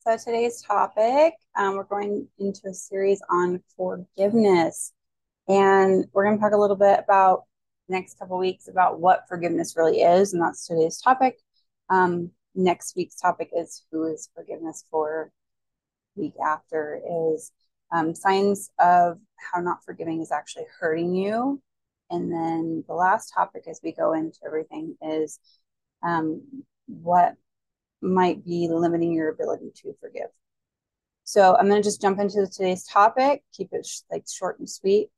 So today's topic, um, we're going into a series on forgiveness, and we're going to talk a little bit about next couple weeks about what forgiveness really is, and that's today's topic. Um, next week's topic is who is forgiveness for. Week after is um, signs of how not forgiving is actually hurting you, and then the last topic as we go into everything is um, what might be limiting your ability to forgive. So I'm going to just jump into today's topic, keep it sh- like short and sweet.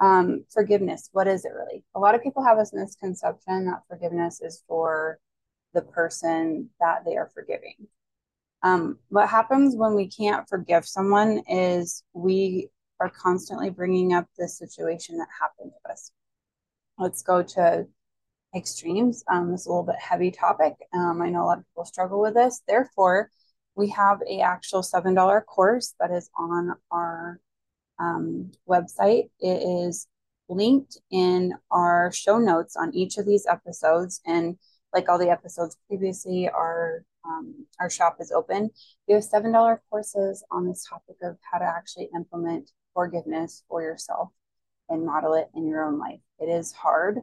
Um, forgiveness, what is it really? A lot of people have this misconception that forgiveness is for the person that they are forgiving. Um, what happens when we can't forgive someone is we are constantly bringing up the situation that happened to us. Let's go to extremes. Um, it's a little bit heavy topic. Um, I know a lot of people struggle with this. Therefore, we have a actual seven dollar course that is on our um, website. It is linked in our show notes on each of these episodes, and like all the episodes previously, our um, our shop is open. We have seven dollar courses on this topic of how to actually implement forgiveness for yourself and model it in your own life. It is hard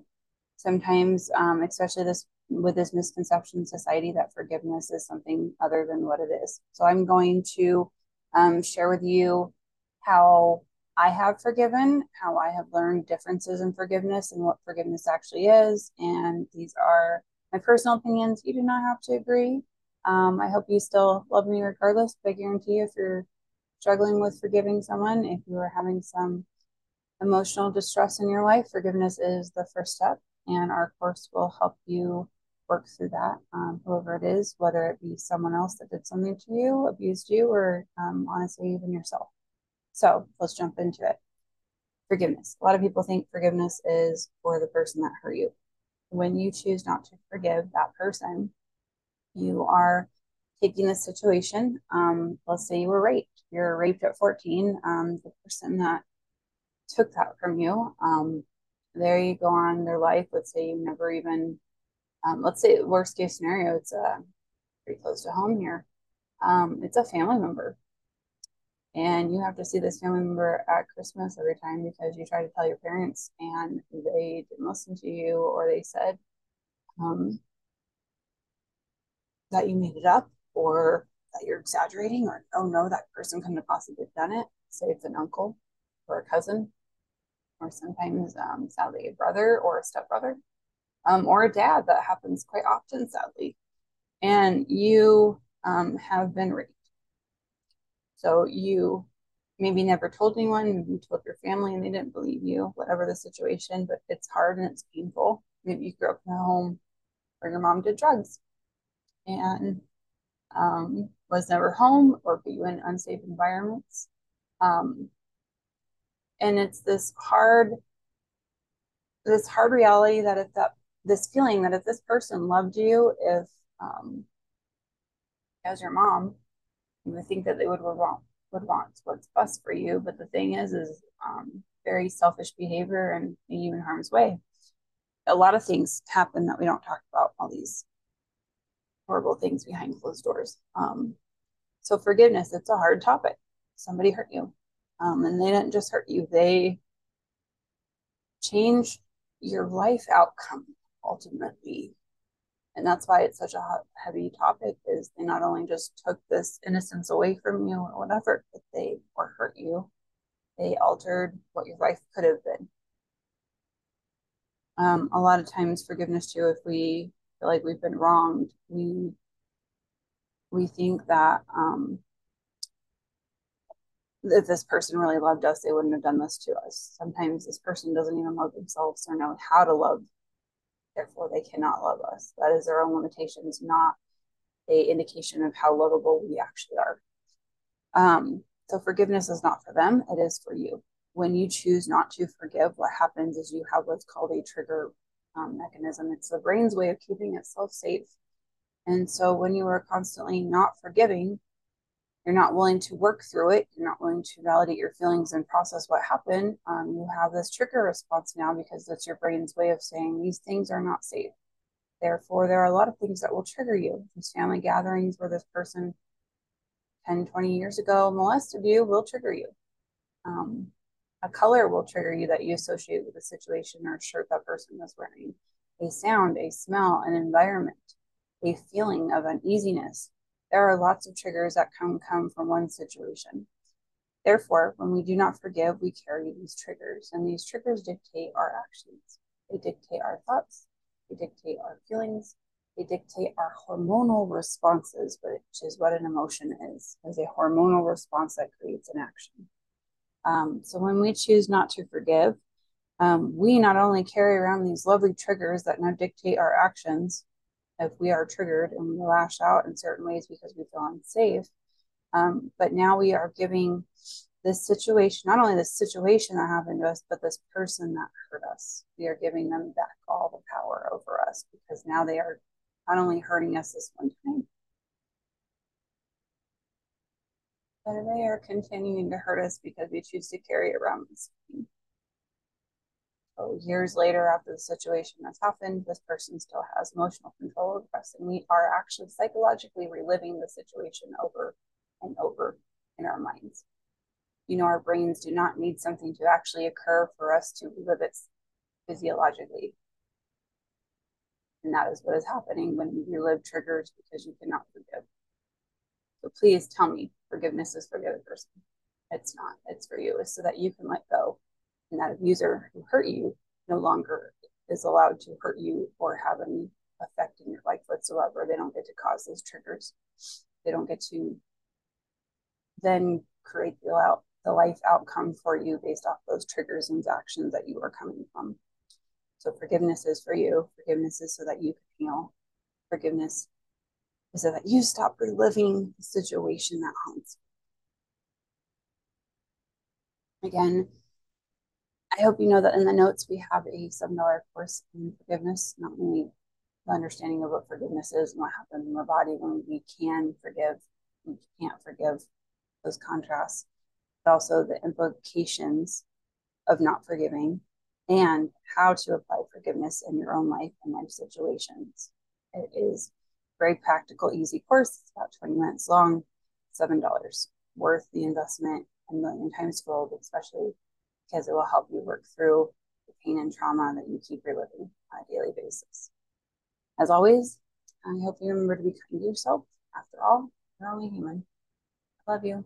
sometimes, um, especially this with this misconception society that forgiveness is something other than what it is. So I'm going to um, share with you how I have forgiven, how I have learned differences in forgiveness and what forgiveness actually is. And these are my personal opinions. You do not have to agree. Um, I hope you still love me regardless, but I guarantee you if you're struggling with forgiving someone, if you are having some emotional distress in your life, forgiveness is the first step and our course will help you work through that, um, whoever it is, whether it be someone else that did something to you, abused you, or um, honestly, even yourself. So let's jump into it. Forgiveness. A lot of people think forgiveness is for the person that hurt you. When you choose not to forgive that person, you are taking the situation. Um, let's say you were raped. You're raped at 14. Um, the person that took that from you um, there you go on their life. Let's say you never even, um, let's say worst case scenario, it's uh, pretty close to home here. Um, it's a family member. And you have to see this family member at Christmas every time because you try to tell your parents and they didn't listen to you or they said um, that you made it up or that you're exaggerating or oh no, that person couldn't have possibly done it. Say it's an uncle or a cousin or sometimes um, sadly a brother or a stepbrother um, or a dad that happens quite often sadly. And you um, have been raped. So you maybe never told anyone maybe you told your family and they didn't believe you whatever the situation but it's hard and it's painful. Maybe you grew up in a home where your mom did drugs and um, was never home or put you in unsafe environments. Um, and it's this hard this hard reality that if that this feeling that if this person loved you if um as your mom you would think that they would want would want what's best for you. But the thing is is um very selfish behavior and in harm's way. A lot of things happen that we don't talk about all these horrible things behind closed doors. Um so forgiveness it's a hard topic. Somebody hurt you um, and they didn't just hurt you, they change your life outcome ultimately. And that's why it's such a heavy topic is they not only just took this innocence away from you or whatever, but they or hurt you. They altered what your life could have been. Um, a lot of times forgiveness too, if we feel like we've been wronged, we we think that um, if this person really loved us, they wouldn't have done this to us. Sometimes this person doesn't even love themselves or know how to love, therefore they cannot love us. That is their own limitations, not a indication of how lovable we actually are. Um, so forgiveness is not for them; it is for you. When you choose not to forgive, what happens is you have what's called a trigger um, mechanism. It's the brain's way of keeping itself safe. And so when you are constantly not forgiving, you're not willing to work through it, you're not willing to validate your feelings and process what happened, um, you have this trigger response now because that's your brain's way of saying these things are not safe. Therefore, there are a lot of things that will trigger you. These family gatherings where this person 10, 20 years ago molested you will trigger you. Um, a color will trigger you that you associate with a situation or a shirt that person was wearing. A sound, a smell, an environment, a feeling of uneasiness. There are lots of triggers that come come from one situation. Therefore, when we do not forgive, we carry these triggers, and these triggers dictate our actions. They dictate our thoughts, they dictate our feelings, they dictate our hormonal responses, which is what an emotion is, is a hormonal response that creates an action. Um, so when we choose not to forgive, um, we not only carry around these lovely triggers that now dictate our actions if we are triggered and we lash out in certain ways because we feel unsafe, um, but now we are giving this situation, not only this situation that happened to us, but this person that hurt us. We are giving them back all the power over us because now they are not only hurting us this one time, but they are continuing to hurt us because we choose to carry around this pain. Years later, after the situation has happened, this person still has emotional control over us, and we are actually psychologically reliving the situation over and over in our minds. You know, our brains do not need something to actually occur for us to relive it physiologically. And that is what is happening when you relive triggers because you cannot forgive. So please tell me forgiveness is for the other person. It's not. It's for you. It's so that you can let go. And that abuser who hurt you no longer is allowed to hurt you or have any effect in your life whatsoever. They don't get to cause those triggers. They don't get to then create the, out, the life outcome for you based off those triggers and actions that you are coming from. So forgiveness is for you. Forgiveness is so that you can heal. Forgiveness is so that you stop reliving the situation that haunts you. Again, I hope you know that in the notes we have a $7 course on forgiveness, not only the understanding of what forgiveness is and what happens in our body when we can forgive, we can't forgive those contrasts, but also the implications of not forgiving and how to apply forgiveness in your own life and life situations. It is very practical, easy course. It's about 20 minutes long, $7 worth the investment a million times fold, especially because it will help you work through the pain and trauma that you keep reliving on a daily basis. As always, I hope you remember to be kind to yourself. After all, you're only human. I love you.